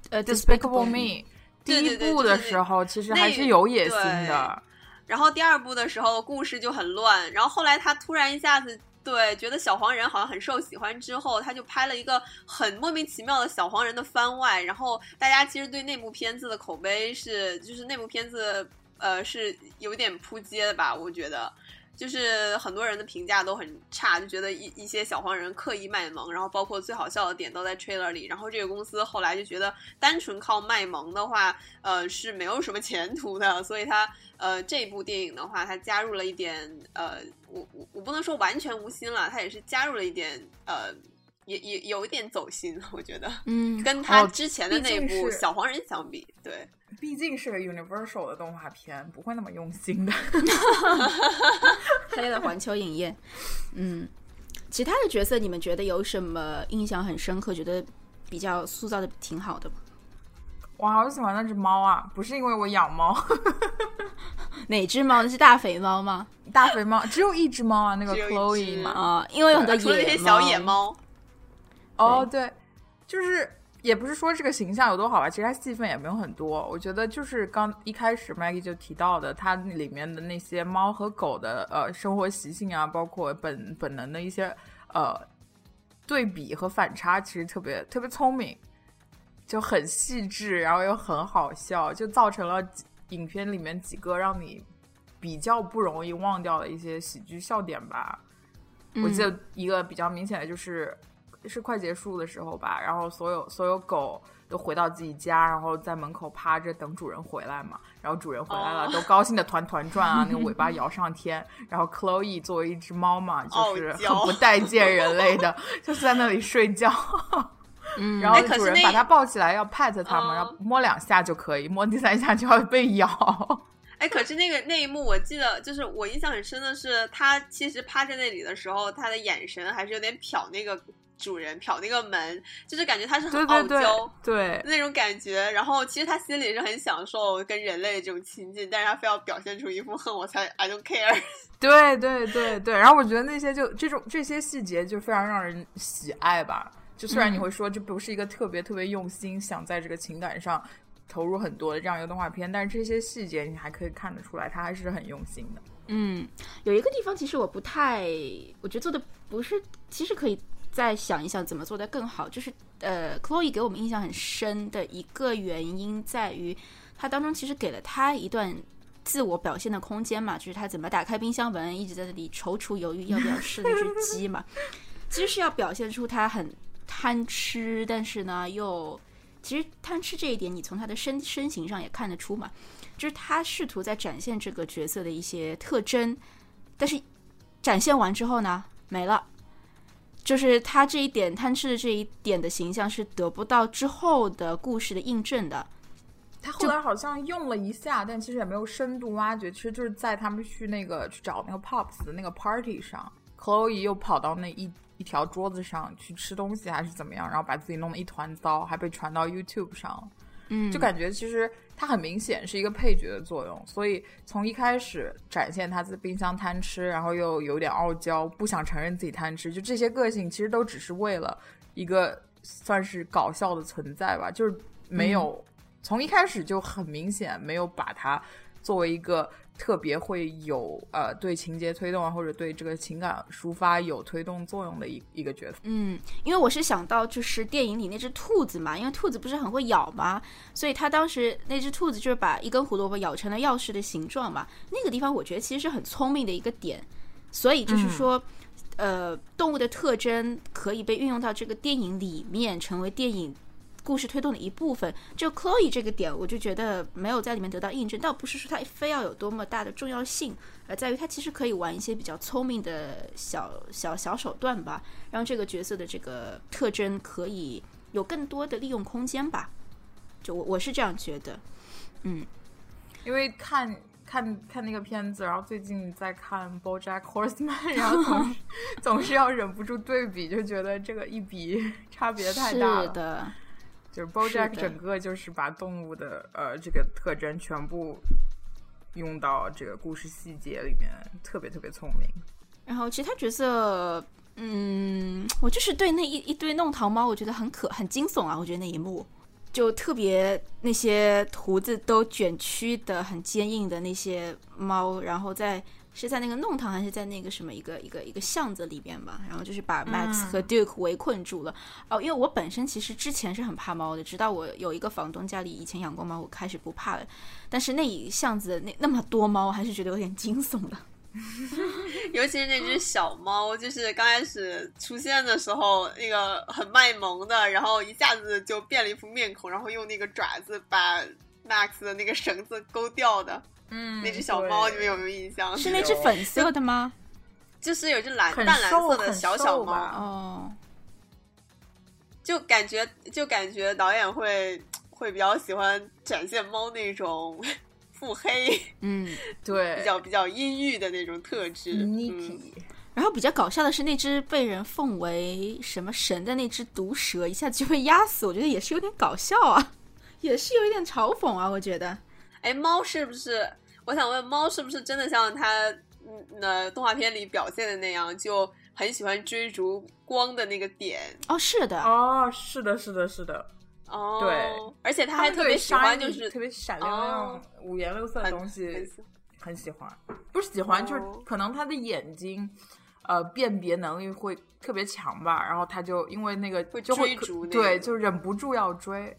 Speaker 1: 呃，《
Speaker 2: Despicable Me》第一部的时候，其实还是有野心的。
Speaker 3: 然后第二部的时候，故事就很乱。然后后来他突然一下子对，觉得小黄人好像很受喜欢之后，他就拍了一个很莫名其妙的小黄人的番外。然后大家其实对那部片子的口碑是，就是那部片子呃是有点扑街的吧？我觉得。就是很多人的评价都很差，就觉得一一些小黄人刻意卖萌，然后包括最好笑的点都在 trailer 里。然后这个公司后来就觉得单纯靠卖萌的话，呃是没有什么前途的，所以他呃这部电影的话，他加入了一点呃，我我我不能说完全无心了，他也是加入了一点呃，也也有一点走心，我觉得，
Speaker 1: 嗯，
Speaker 3: 跟他之前的那部小黄人相比，对。
Speaker 2: 毕竟是个 Universal 的动画片，不会那么用心的。
Speaker 1: 黑了环球影业。嗯，其他的角色你们觉得有什么印象很深刻？觉得比较塑造的挺好的吗？
Speaker 2: 我好喜欢那只猫啊！不是因为我养猫。
Speaker 1: 哪只猫？那是大肥猫吗？
Speaker 2: 大肥猫只有一只猫啊，那个 Chloe 嘛。
Speaker 1: 啊，因为有很多
Speaker 3: 野小野猫。
Speaker 2: 哦，对，就是。也不是说这个形象有多好吧，其实它戏份也没有很多。我觉得就是刚一开始 Maggie 就提到的，它里面的那些猫和狗的呃生活习性啊，包括本本能的一些呃对比和反差，其实特别特别聪明，就很细致，然后又很好笑，就造成了影片里面几个让你比较不容易忘掉的一些喜剧笑点吧。我记得一个比较明显的就是。是快结束的时候吧，然后所有所有狗都回到自己家，然后在门口趴着等主人回来嘛。然后主人回来了，都高兴的团团转啊，那个尾巴摇上天。然后 Chloe 作为一只猫嘛，就是很不待见人类的，就是在那里睡觉。
Speaker 1: 嗯，
Speaker 2: 然后主人把它抱起来要 pat 它嘛，然后摸两下就可以，摸第三下就要被咬。
Speaker 3: 哎，可是那个那一幕我记得，就是我印象很深的是，他其实趴在那里的时候，他的眼神还是有点瞟那个。主人瞟那个门，就是感觉他是很傲娇，
Speaker 2: 对
Speaker 3: 那种感觉。然后其实他心里是很享受跟人类这种亲近，但是他非要表现出一副恨 我才 I don't care。
Speaker 2: 对对对对。然后我觉得那些就这种这些细节就非常让人喜爱吧。就虽然你会说这不是一个特别特别用心想在这个情感上投入很多的这样一个动画片，但是这些细节你还可以看得出来，他还是很用心的。
Speaker 1: 嗯，有一个地方其实我不太，我觉得做的不是，其实可以。再想一想怎么做的更好，就是呃，Chloe 给我们印象很深的一个原因在于，他当中其实给了他一段自我表现的空间嘛，就是他怎么打开冰箱门，一直在那里踌躇犹豫要不要吃那只鸡嘛，其实是要表现出他很贪吃，但是呢又其实贪吃这一点，你从他的身身形上也看得出嘛，就是他试图在展现这个角色的一些特征，但是展现完之后呢没了。就是他这一点贪吃的这一点的形象是得不到之后的故事的印证的。
Speaker 2: 他后来好像用了一下，但其实也没有深度挖掘。其实就是在他们去那个去找那个 Pops 的那个 party 上，Chloe 又跑到那一一条桌子上去吃东西还是怎么样，然后把自己弄得一团糟，还被传到 YouTube 上。
Speaker 1: 嗯，
Speaker 2: 就感觉其实他很明显是一个配角的作用，所以从一开始展现他在冰箱贪吃，然后又有点傲娇，不想承认自己贪吃，就这些个性其实都只是为了一个算是搞笑的存在吧，就是没有从一开始就很明显没有把他作为一个。特别会有呃对情节推动啊，或者对这个情感抒发有推动作用的一一个角色。
Speaker 1: 嗯，因为我是想到就是电影里那只兔子嘛，因为兔子不是很会咬嘛，所以他当时那只兔子就是把一根胡萝卜咬成了钥匙的形状嘛。那个地方我觉得其实是很聪明的一个点，所以就是说，呃，动物的特征可以被运用到这个电影里面，成为电影。故事推动的一部分，就 Chloe 这个点，我就觉得没有在里面得到印证。倒不是说它非要有多么大的重要性，而在于它其实可以玩一些比较聪明的小小小手段吧，让这个角色的这个特征可以有更多的利用空间吧。就我我是这样觉得，嗯，
Speaker 2: 因为看看看那个片子，然后最近在看 BoJack Horseman，然后总是总是要忍不住对比，就觉得这个一比差别太大
Speaker 1: 了。是的。
Speaker 2: 就是 BoJack 整个就是把动物的呃这个特征全部用到这个故事细节里面，特别特别聪明。
Speaker 1: 然后其他角色，嗯，我就是对那一一堆弄堂猫，我觉得很可很惊悚啊！我觉得那一幕，就特别那些胡子都卷曲的很坚硬的那些猫，然后在是在那个弄堂还是在那个什么一个一个一个巷子里边吧，然后就是把 Max 和 Duke 围困住了。哦，因为我本身其实之前是很怕猫的，直到我有一个房东家里以前养过猫，我开始不怕了。但是那一巷子那那么多猫，还是觉得有点惊悚的。
Speaker 3: 尤其是那只小猫，就是刚开始出现的时候，那个很卖萌的，然后一下子就变了一副面孔，然后用那个爪子把 Max 的那个绳子勾掉的。
Speaker 2: 嗯，
Speaker 3: 那只小猫你们有没有印象？
Speaker 1: 是那只粉色的吗？
Speaker 3: 就是有只蓝淡蓝色的小小猫
Speaker 1: 哦。
Speaker 3: 就感觉就感觉导演会会比较喜欢展现猫那种。腹黑，
Speaker 1: 嗯，
Speaker 2: 对，
Speaker 3: 比较比较阴郁的那种特质。嗯，
Speaker 1: 然后比较搞笑的是那只被人奉为什么神的那只毒蛇，一下子就被压死，我觉得也是有点搞笑啊，也是有一点嘲讽啊，我觉得。
Speaker 3: 哎，猫是不是？我想问，猫是不是真的像它那动画片里表现的那样，就很喜欢追逐光的那个点？
Speaker 1: 哦，是的，
Speaker 2: 哦，是的，是的，是的。
Speaker 3: 哦，
Speaker 2: 对，
Speaker 3: 而且他还特别喜欢，就是
Speaker 2: 特别闪亮亮、五颜六色的东西，很喜欢。不是喜欢，就是可能他的眼睛，呃，辨别能力会特别强吧。然后他就因为那个
Speaker 3: 会
Speaker 2: 追
Speaker 3: 逐，
Speaker 2: 对，就忍不住要追。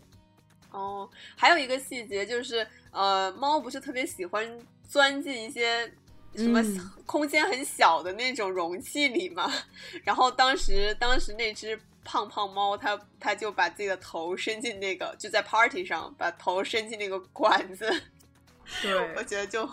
Speaker 3: 哦，还有一个细节就是，呃，猫不是特别喜欢钻进一些什么空间很小的那种容器里嘛？然后当时，当时那只。胖胖猫，它它就把自己的头伸进那个，就在 party 上把头伸进那个管子。
Speaker 2: 对，
Speaker 3: 我觉得就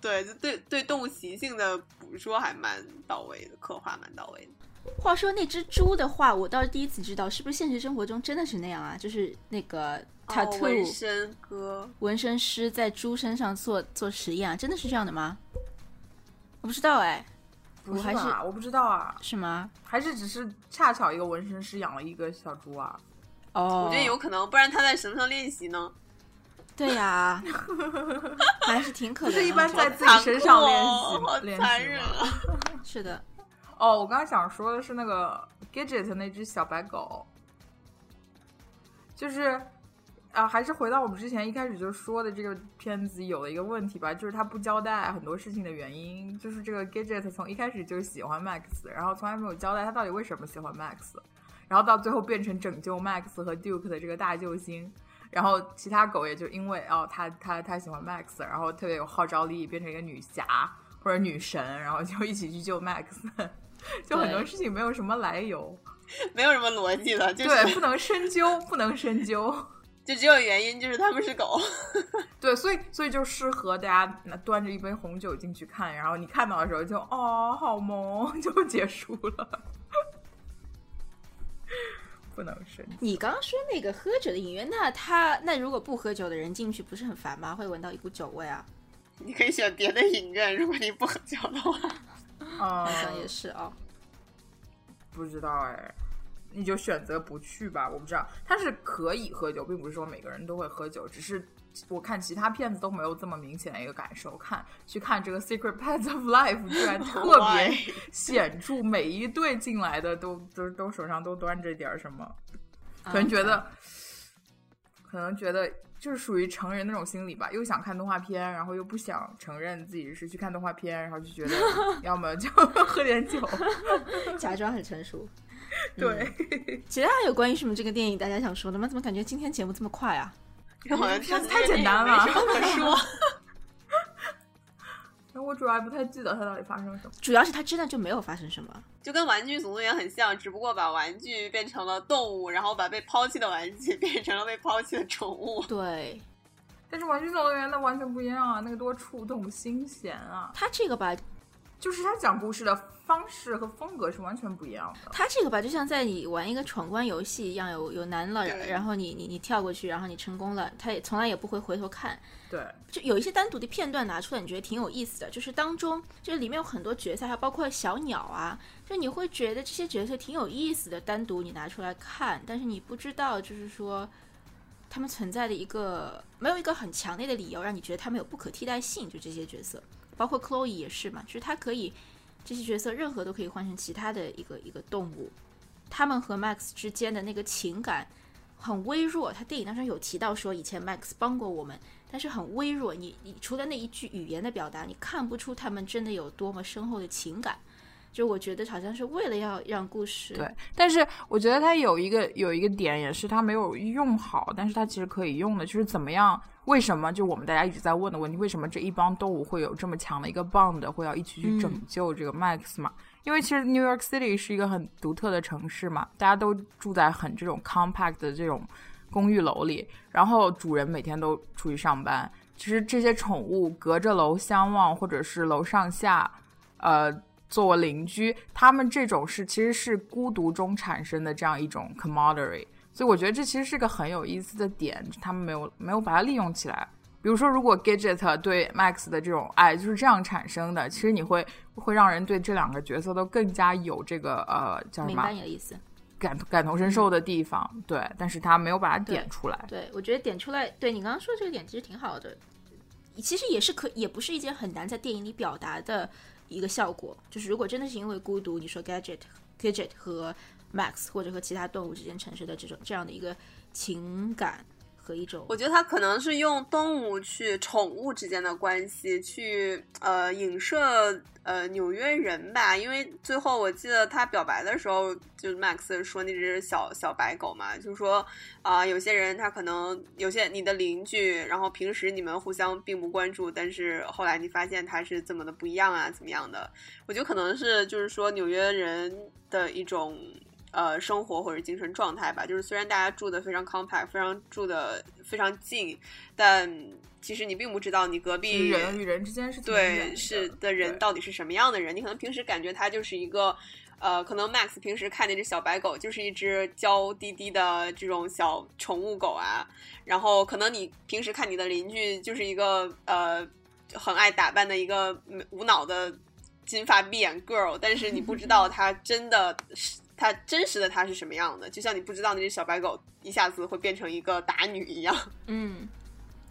Speaker 3: 对，就对对动物习性的捕捉还蛮到位的，刻画蛮到位的。
Speaker 1: 话说那只猪的话，我倒是第一次知道，是不是现实生活中真的是那样啊？就是那个 tattoo
Speaker 3: 纹身哥，
Speaker 1: 纹身师在猪身上做做实验，啊，真的是这样的吗？我不知道哎。
Speaker 2: 不是吧？我不知道啊，
Speaker 1: 是吗？
Speaker 2: 还是只是恰巧一个纹身师养了一个小猪啊？
Speaker 1: 哦，
Speaker 3: 我觉得有可能，不然他在什么上练习呢？
Speaker 1: 对呀，还是挺可能。
Speaker 2: 是一般在自己身上练习，练
Speaker 3: 习啊！
Speaker 1: 是的。
Speaker 2: 哦，我刚刚想说的是那个 Gidget 那只小白狗，就是。啊，还是回到我们之前一开始就说的这个片子有了一个问题吧，就是他不交代很多事情的原因，就是这个 Gadget 从一开始就喜欢 Max，然后从来没有交代他到底为什么喜欢 Max，然后到最后变成拯救 Max 和 Duke 的这个大救星，然后其他狗也就因为哦他他他喜欢 Max，然后特别有号召力，变成一个女侠或者女神，然后就一起去救 Max，就很多事情没有什么来由，
Speaker 3: 没有什么逻辑的，就
Speaker 2: 对，不能深究，不能深究。
Speaker 3: 就只有原因，就是他们是狗，
Speaker 2: 对，所以所以就适合大家端着一杯红酒进去看，然后你看到的时候就哦，好萌，就结束了，不能深。
Speaker 1: 你刚刚说那个喝酒的影院，那他那如果不喝酒的人进去不是很烦吗？会闻到一股酒味啊？
Speaker 3: 你可以选别的影院，如果你不喝酒的话，
Speaker 2: 好
Speaker 1: 像也是啊，
Speaker 2: 不知道哎。你就选择不去吧，我不知道。他是可以喝酒，并不是说每个人都会喝酒，只是我看其他片子都没有这么明显的一个感受。看去看这个《Secret Pets of Life》，居然特别显著，每一对进来的都都都手上都端着点什么，可能觉得，可能觉得就是属于成人那种心理吧，又想看动画片，然后又不想承认自己是去看动画片，然后就觉得 要么就 喝点酒，
Speaker 1: 假装很成熟。
Speaker 2: 对，
Speaker 1: 其他还有关于什么这个电影大家想说的吗？怎么感觉今天节目这么快啊？
Speaker 3: 好像
Speaker 2: 太简单了，
Speaker 3: 没什么可说。
Speaker 2: 那我主要不太记得它到底发生了什么。
Speaker 1: 主要是它真的就没有发生什么，
Speaker 3: 就跟《玩具总动员》很像，只不过把玩具变成了动物，然后把被抛弃的玩具 变成了被抛弃的宠物。
Speaker 1: 对，
Speaker 2: 但是《玩具总动员》那完全不一样啊，那个多触动心弦啊！
Speaker 1: 它这个吧。
Speaker 2: 就是他讲故事的方式和风格是完全不一样的。
Speaker 1: 他这个吧，就像在你玩一个闯关游戏一样，有有难了，然后你你你跳过去，然后你成功了，他也从来也不会回头看。
Speaker 2: 对，
Speaker 1: 就有一些单独的片段拿出来，你觉得挺有意思的。就是当中，就里面有很多角色，还包括小鸟啊，就你会觉得这些角色挺有意思的，单独你拿出来看，但是你不知道，就是说他们存在的一个没有一个很强烈的理由，让你觉得他们有不可替代性。就这些角色。包括 Chloe 也是嘛，就是他可以这些角色任何都可以换成其他的一个一个动物，他们和 Max 之间的那个情感很微弱。他电影当中有提到说，以前 Max 帮过我们，但是很微弱。你你除了那一句语言的表达，你看不出他们真的有多么深厚的情感。就我觉得好像是为了要让故事
Speaker 2: 对，但是我觉得它有一个有一个点也是它没有用好，但是它其实可以用的，就是怎么样？为什么？就我们大家一直在问的问题，为什么这一帮动物会有这么强的一个 bond，会要一起去拯救这个 Max 嘛？因为其实 New York City 是一个很独特的城市嘛，大家都住在很这种 compact 的这种公寓楼里，然后主人每天都出去上班，其实这些宠物隔着楼相望，或者是楼上下，呃。做邻居，他们这种是其实是孤独中产生的这样一种 commodity，所以我觉得这其实是个很有意思的点，他们没有没有把它利用起来。比如说，如果 Gadget 对 Max 的这种爱就是这样产生的，其实你会会让人对这两个角色都更加有这个呃叫什么？
Speaker 1: 有意思，
Speaker 2: 感感同身受的地方。对，但是他没有把它点出来。
Speaker 1: 对，我觉得点出来，对你刚刚说这个点其实挺好的，其实也是可也不是一件很难在电影里表达的。一个效果就是，如果真的是因为孤独，你说 Gadget、Gadget 和 Max 或者和其他动物之间产生的这种这样的一个情感。和一种，
Speaker 3: 我觉得他可能是用动物去宠物之间的关系去呃影射呃纽约人吧，因为最后我记得他表白的时候，就是 Max 说那只小小白狗嘛，就是说啊有些人他可能有些你的邻居，然后平时你们互相并不关注，但是后来你发现他是这么的不一样啊，怎么样的？我觉得可能是就是说纽约人的一种。呃，生活或者精神状态吧，就是虽然大家住的非常 compact，非常住的非常近，但其实你并不知道你隔壁
Speaker 2: 人与人之间是
Speaker 3: 对是的人到底是什么样的人。你可能平时感觉他就是一个，呃，可能 Max 平时看那只小白狗就是一只娇滴滴的这种小宠物狗啊，然后可能你平时看你的邻居就是一个呃很爱打扮的一个无脑的金发碧眼 girl，但是你不知道 他真的是。他真实的他是什么样的？就像你不知道那只小白狗一下子会变成一个打女一样。
Speaker 1: 嗯，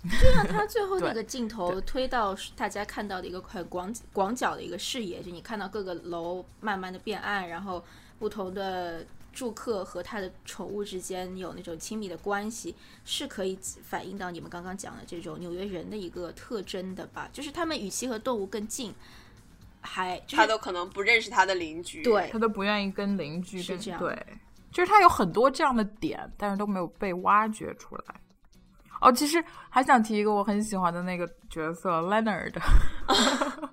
Speaker 1: 就像他最后那个镜头推到大家看到的一个很广广角的一个视野，就你看到各个楼慢慢的变暗，然后不同的住客和他的宠物之间有那种亲密的关系，是可以反映到你们刚刚讲的这种纽约人的一个特征的吧？就是他们与其和动物更近。还
Speaker 3: 他都可能不认识他的邻居，
Speaker 1: 对
Speaker 2: 他都不愿意跟邻居
Speaker 1: 是这样，
Speaker 2: 对，就是他有很多这样的点，但是都没有被挖掘出来。哦，其实还想提一个我很喜欢的那个角色 Leonard，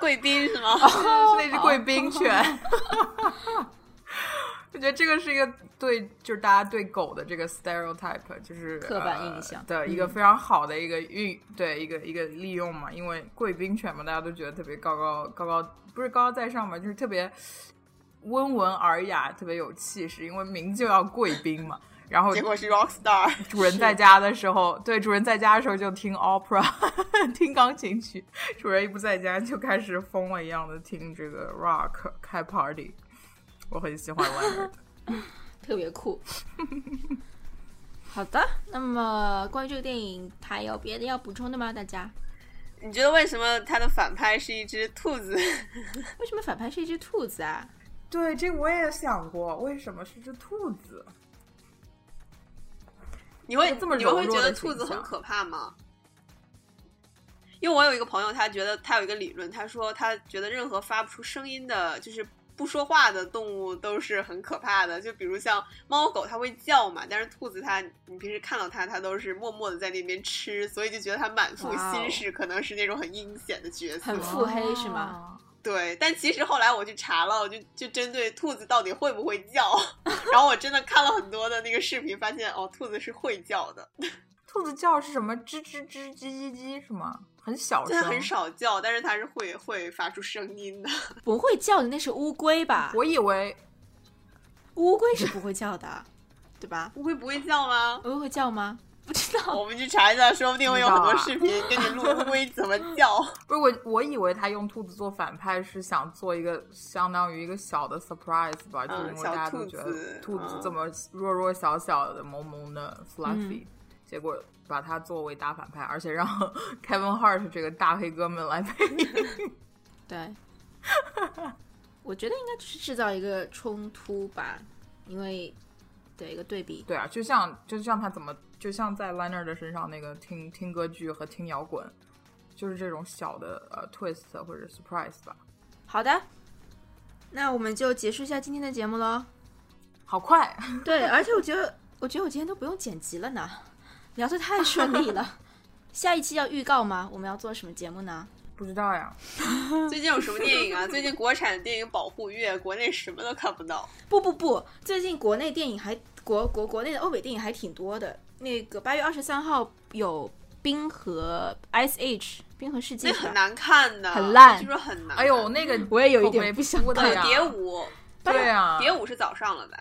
Speaker 3: 贵宾是吗？
Speaker 2: 那只贵宾犬。我觉得这个是一个对，就是大家对狗的这个 stereotype，就是
Speaker 1: 刻板印象
Speaker 2: 的一个非常好的一个运，对一个一个利用嘛。因为贵宾犬嘛，大家都觉得特别高高高高，不是高高在上嘛，就是特别温文尔雅，特别有气势。因为名就要贵宾嘛，然后
Speaker 3: 结果是 rock star。
Speaker 2: 主人在家的时候，对主人在家的时候就听 opera，听钢琴曲；主人一不在家，就开始疯了一样的听这个 rock，开 party。我很喜欢 Leonard，
Speaker 1: 特别酷。好的，那么关于这个电影，还有别的要补充的吗？大家？
Speaker 3: 你觉得为什么他的反派是一只兔子？
Speaker 1: 为什么反派是一只兔子啊？
Speaker 2: 对，这我也想过，为什么是只兔子？
Speaker 3: 你会
Speaker 2: 这么
Speaker 3: 你会觉得兔子很可怕吗？因为我有一个朋友，他觉得他有一个理论，他说他觉得任何发不出声音的，就是。不说话的动物都是很可怕的，就比如像猫狗，它会叫嘛，但是兔子它，你平时看到它，它都是默默的在那边吃，所以就觉得它满腹心事，可能是那种很阴险的角色，
Speaker 1: 很腹黑是吗？
Speaker 3: 对，但其实后来我去查了，我就就针对兔子到底会不会叫，然后我真的看了很多的那个视频，发现哦，兔子是会叫的。
Speaker 2: 兔子叫是什么？吱吱吱，叽叽叽，是吗？很小声，
Speaker 3: 很少叫，但是它是会会发出声音的。
Speaker 1: 不会叫的那是乌龟吧？
Speaker 2: 我以为
Speaker 1: 乌龟是不会叫的，对吧？
Speaker 3: 乌龟不会叫吗？
Speaker 1: 乌龟会叫吗？不知道，
Speaker 3: 我们去查一下，说不定会有很多视频给你录乌龟怎么 叫。
Speaker 2: 不是我，我以为他用兔子做反派是想做一个相当于一个小的 surprise 吧，就是因为大家都觉得兔子这么弱弱小小的、萌萌的 fluffy。结果把他作为大反派，而且让 Kevin Hart 这个大黑哥们来配音。
Speaker 1: 对，我觉得应该就是制造一个冲突吧，因为对一个对比。
Speaker 2: 对啊，就像就像他怎么，就像在 Liner 的身上那个听听歌剧和听摇滚，就是这种小的呃 twist 或者 surprise 吧。
Speaker 1: 好的，那我们就结束一下今天的节目喽。
Speaker 2: 好快，
Speaker 1: 对，而且我觉得，我觉得我今天都不用剪辑了呢，聊得太顺利了。下一期要预告吗？我们要做什么节目呢？
Speaker 2: 不知道呀。
Speaker 3: 最近有什么电影啊？最近国产电影保护月，国内什么都看不到。
Speaker 1: 不不不，最近国内电影还国国国内的欧美电影还挺多的。那个八月二十三号有《冰河 Ice Age》冰河世界，
Speaker 3: 那很难看的，
Speaker 1: 很烂，
Speaker 3: 就是很难。
Speaker 2: 哎呦，那个
Speaker 1: 我也有一点不想
Speaker 2: 看呀。
Speaker 3: 蝶舞，
Speaker 2: 对呀，
Speaker 3: 蝶舞是早上了吧？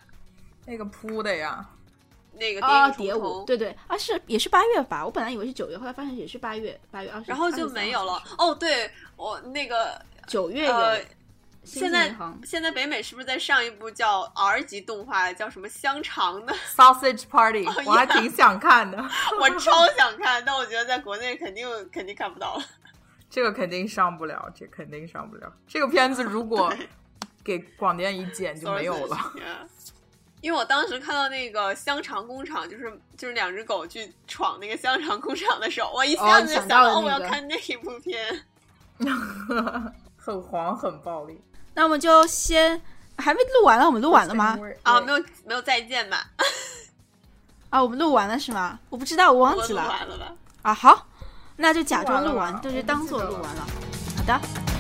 Speaker 2: 那个扑的呀。
Speaker 3: 那个
Speaker 1: 啊，蝶舞，对对啊，是也是八月吧？我本来以为是九月，后来发现也是八月，八月二十，
Speaker 3: 然后就没有了。哦，对我那个
Speaker 1: 九月有。
Speaker 3: 现在现在北美是不是在上一部叫 R 级动画，叫什么香肠的
Speaker 2: Sausage Party？我还挺想看的，
Speaker 3: 我超 想看，但我觉得在国内肯定肯定看不到了。
Speaker 2: 这个肯定上不了，这肯定上不了。这个片子如果给广电一剪就没有了。
Speaker 3: 因为我当时看到那个香肠工厂，就是就是两只狗去闯那个香肠工厂的时候，我一下子就想
Speaker 1: 到
Speaker 3: 我要看那一部片，
Speaker 2: 很黄很暴力。
Speaker 1: 那我们就先还没录完了，我们录完了吗？
Speaker 3: 啊，没有没有再见吧？
Speaker 1: 啊，我们录完了是吗？我不知道，我忘记了。
Speaker 3: 完了吧？
Speaker 1: 啊，好，那就假装录完，就是当做录完了。好的。